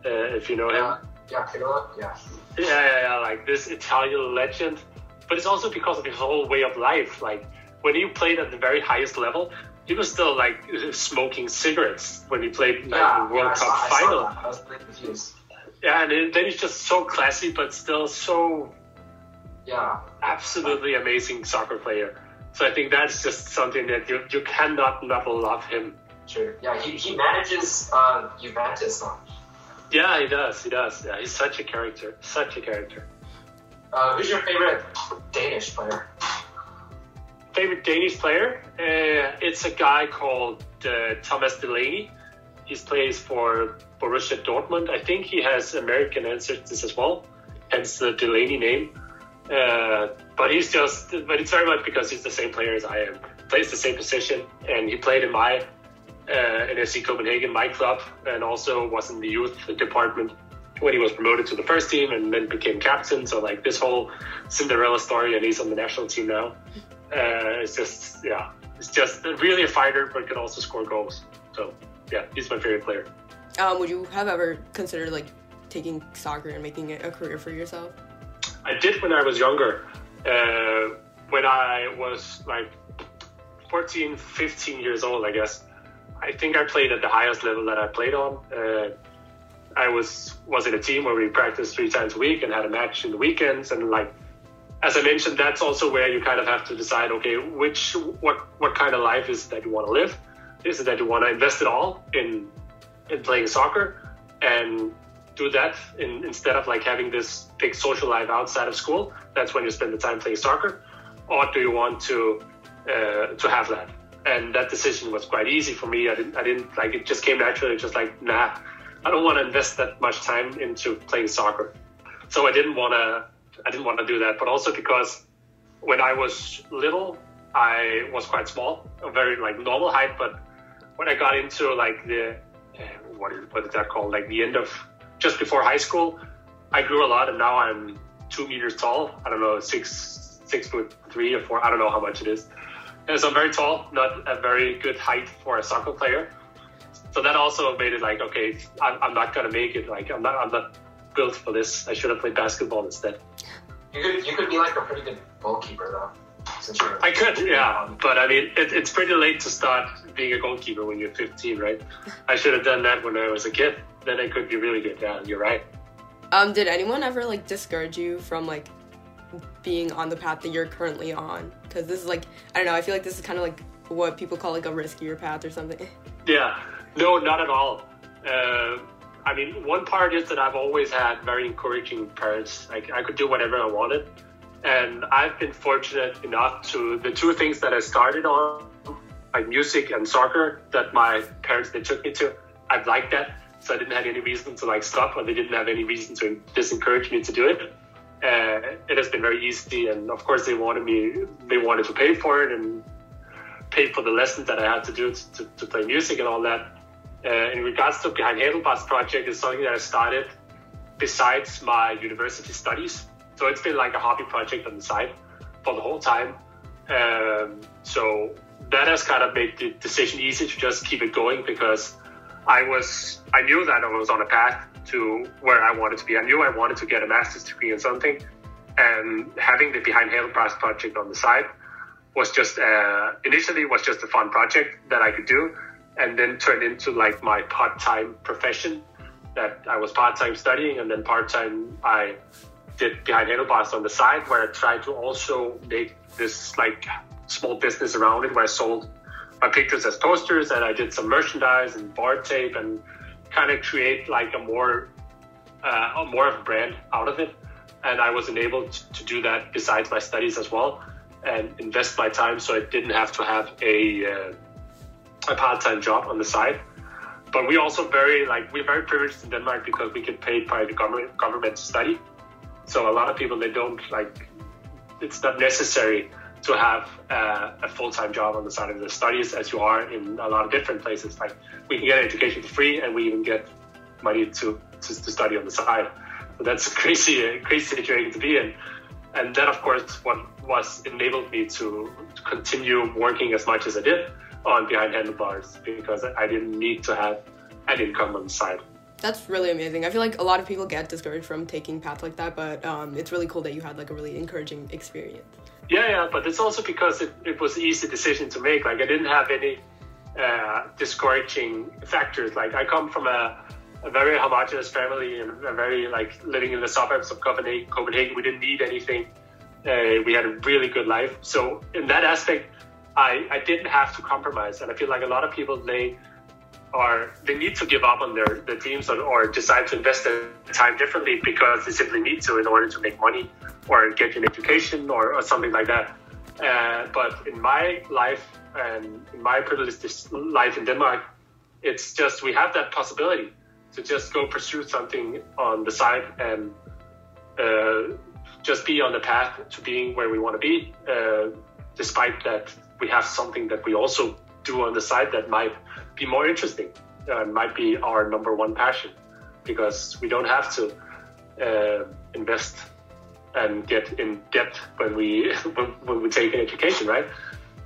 uh, if you know him. Uh, yeah, Pirlo. Yeah. Yeah, yeah, yeah. Like this Italian legend, but it's also because of his whole way of life. Like when he played at the very highest level, he was still like smoking cigarettes when he played like, Yeah, the World yeah, I Cup I final. that. I was confused. Yeah, and then he's just so classy, but still so Yeah, absolutely amazing soccer player. So I think that's just something that you you cannot not love him. sure. Yeah, he, he manages uh, Juventus now. Yeah, he does. He does. Yeah, he's such a character. Such a character. Uh, who's your favorite Danish player? Favorite Danish player? Uh, it's a guy called uh, Thomas Delaney. He plays for Borussia Dortmund. I think he has American ancestors as well, hence the Delaney name. Uh, but he's just, but it's very much because he's the same player as I am. Plays the same position, and he played in my uh, in FC Copenhagen, my club, and also was in the youth department when he was promoted to the first team and then became captain. So like this whole Cinderella story, and he's on the national team now. Uh, it's just yeah, it's just really a fighter, but can also score goals. So yeah, he's my favorite player. Um, would you have ever considered like taking soccer and making it a career for yourself? I did when I was younger. Uh, when I was like 14, 15 years old, I guess. I think I played at the highest level that I played on. Uh, I was was in a team where we practiced three times a week and had a match in the weekends. And like, as I mentioned, that's also where you kind of have to decide, okay, which what what kind of life is that you want to live? Is it that you want to invest it all in in playing soccer and do that in, instead of like having this big social life outside of school. That's when you spend the time playing soccer, or do you want to uh, to have that? And that decision was quite easy for me. I didn't, I didn't like it. Just came naturally. Just like nah, I don't want to invest that much time into playing soccer. So I didn't want to. I didn't want to do that. But also because when I was little, I was quite small, a very like normal height. But when I got into like the uh, what is what is that called? Like the end of just before high school, I grew a lot, and now I'm two meters tall. I don't know six six foot three or four. I don't know how much it is. And so I'm very tall, not a very good height for a soccer player. So that also made it like, okay, I'm, I'm not gonna make it. Like I'm not I'm not built for this. I should have played basketball instead. You could you could be like a pretty good goalkeeper though. I could, yeah, but I mean, it, it's pretty late to start being a goalkeeper when you're 15, right? I should have done that when I was a kid. Then it could be really good. Yeah, you're right. Um, did anyone ever like discourage you from like being on the path that you're currently on? Because this is like I don't know. I feel like this is kind of like what people call like a riskier path or something. <laughs> Yeah, no, not at all. Uh, I mean, one part is that I've always had very encouraging parents. Like I could do whatever I wanted, and I've been fortunate enough to the two things that I started on, like music and soccer, that my parents they took me to. I've liked that, so I didn't have any reason to like stop, or they didn't have any reason to disencourage me to do it. Uh, it has been very easy, and of course they wanted me, they wanted to pay for it and pay for the lessons that I had to do to, to, to play music and all that. Uh, in regards to Behind Handlebars project, is something that I started besides my university studies. So it's been like a hobby project on the side for the whole time. Um, so that has kind of made the decision easy to just keep it going because I was I knew that I was on a path to where I wanted to be. I knew I wanted to get a master's degree in something, and having the Behind Handlebars project on the side was just uh, initially was just a fun project that I could do, and then turned into like my part-time profession. That I was part-time studying, and then part-time I did Behind Handlebars on the side, where I tried to also make this like small business around it, where I sold my pictures as posters, and I did some merchandise and bar tape, and kind of create like a more uh, a more of a brand out of it. And I was enabled to do that besides my studies as well and invest my time so I didn't have to have a, uh, a part-time job on the side. But we also very like we're very privileged in Denmark because we get paid by the government government to study. So a lot of people they don't like it's not necessary to have uh, a full-time job on the side of the studies as you are in a lot of different places. Like we can get education for free and we even get money to, to, to study on the side. So that's a crazy, <laughs> crazy situation to be in. And then of course, what was enabled me to, to continue working as much as I did on Behind Handlebars because I didn't need to have an income on the side. That's really amazing. I feel like a lot of people get discouraged from taking paths like that, but um, it's really cool that you had like a really encouraging experience. Yeah, yeah, but it's also because it, it was an easy decision to make. Like I didn't have any uh, discouraging factors. Like I come from a, a very homogenous family and a very like living in the suburbs of Copenhagen. Copenhagen, we didn't need anything. Uh, we had a really good life. So in that aspect, I, I didn't have to compromise. And I feel like a lot of people they are they need to give up on their, their dreams or, or decide to invest their time differently because they simply need to in order to make money or get an education or, or something like that. Uh, but in my life and in my privileged life in Denmark, it's just we have that possibility to just go pursue something on the side and uh, just be on the path to being where we want to be, uh, despite that we have something that we also do on the side that might be more interesting, uh, might be our number one passion, because we don't have to uh, invest and get in debt when we <laughs> when, we take an education, right?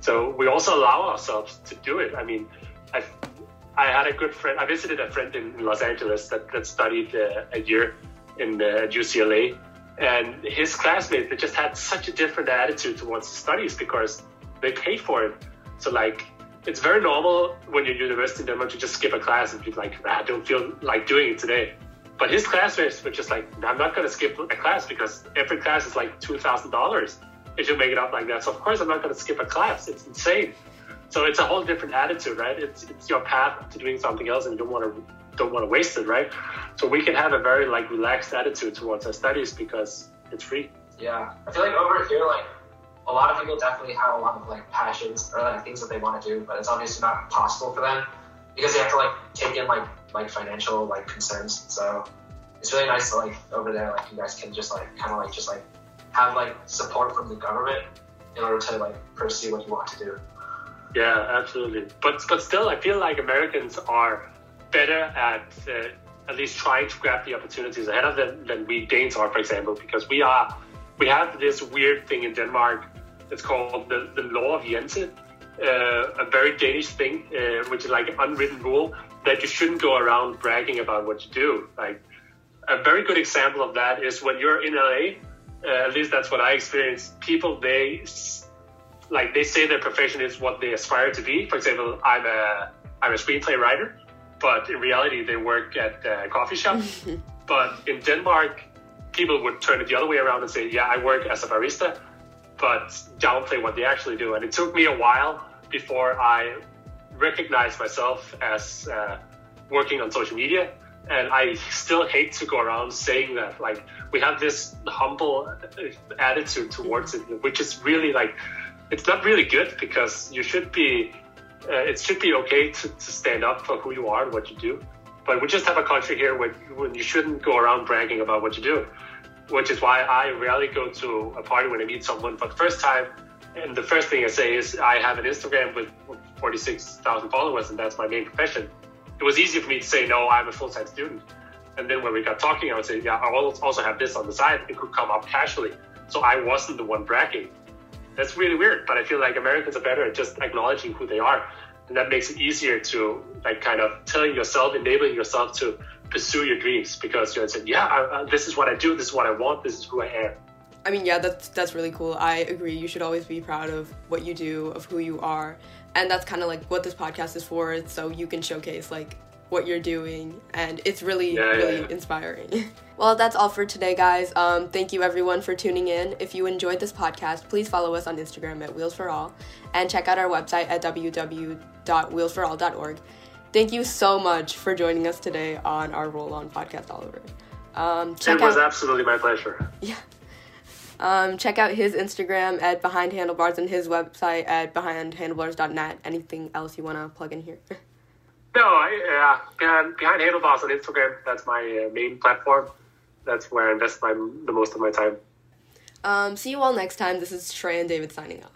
So we also allow ourselves to do it. I mean, I I had a good friend. I visited a friend in Los Angeles that, that studied uh, a year in uh, UCLA, and his classmates they just had such a different attitude towards the studies because they paid for it. So like, it's very normal when you're university in Denmark to just skip a class and be like, ah, I don't feel like doing it today. But his classmates were just like, I'm not going to skip a class because every class is like two thousand dollars if you make it up like that. So of course I'm not going to skip a class. It's insane. So it's a whole different attitude, right? It's it's your path to doing something else, and you don't want to don't want to waste it, right? So we can have a very like relaxed attitude towards our studies because it's free. Yeah, I feel like over here, like a lot of people definitely have a lot of like passions or like things that they want to do, but it's obviously not possible for them because they have to like take in like like financial like concerns. So it's really nice to like over there, like you guys can just like kind of like just like have like support from the government in order to like pursue what you want to do. Yeah, absolutely. But but still, I feel like Americans are better at uh, at least trying to grab the opportunities ahead of them than we Danes are, for example, because we are we have this weird thing in Denmark. It's called the, the law of Jensen, uh, a very Danish thing, uh, which is like an unwritten rule that you shouldn't go around bragging about what you do. Like a very good example of that is when you're in LA. Uh, at least that's what I experienced. People they like they say their profession is what they aspire to be. For example, I'm a I'm a screenplay writer, but in reality they work at a coffee shop. <laughs> but in Denmark, people would turn it the other way around and say, yeah, I work as a barista, but downplay what they actually do. And it took me a while before I recognized myself as uh, working on social media. And I still hate to go around saying that. Like, we have this humble attitude towards it, which is really like, it's not really good because you should be, uh, it should be okay to, to stand up for who you are and what you do. But we just have a culture here where when you shouldn't go around bragging about what you do, which is why I rarely go to a party when I meet someone for the first time. And the first thing I say is I have an Instagram with 46,000 followers, and that's my main profession. It was easy for me to say, no, I'm a full time student. And then when we got talking, I would say, yeah, I also have this on the side. It could come up casually. So I wasn't the one bragging. That's really weird, but I feel like Americans are better at just acknowledging who they are and that makes it easier to like kind of telling yourself, enabling yourself to pursue your dreams because you're saying, yeah, I, I, this is what I do, this is what I want, this is who I am. I mean, yeah, that's that's really cool. I agree. You should always be proud of what you do, of who you are, and that's kind of like what this podcast is for. So you can showcase like what you're doing, and it's really yeah, really yeah. inspiring. <laughs> well, that's all for today, guys. Um, thank you everyone for tuning in. If you enjoyed this podcast, please follow us on Instagram at Wheels for All, and check out our website at www.wheelsforall.org. Thank you so much for joining us today on our Roll On podcast, Oliver. Um, it was out- absolutely my pleasure. <laughs> Yeah. Um, check out his Instagram at Behind Handlebars and his website at behindhandlebars.net. Anything else you want to plug in here? <laughs> No, I, uh, behind, Handlebars on Instagram. That's my uh, main platform. That's where I invest my the most of my time. Um, see you all next time. This is Trey and David signing off.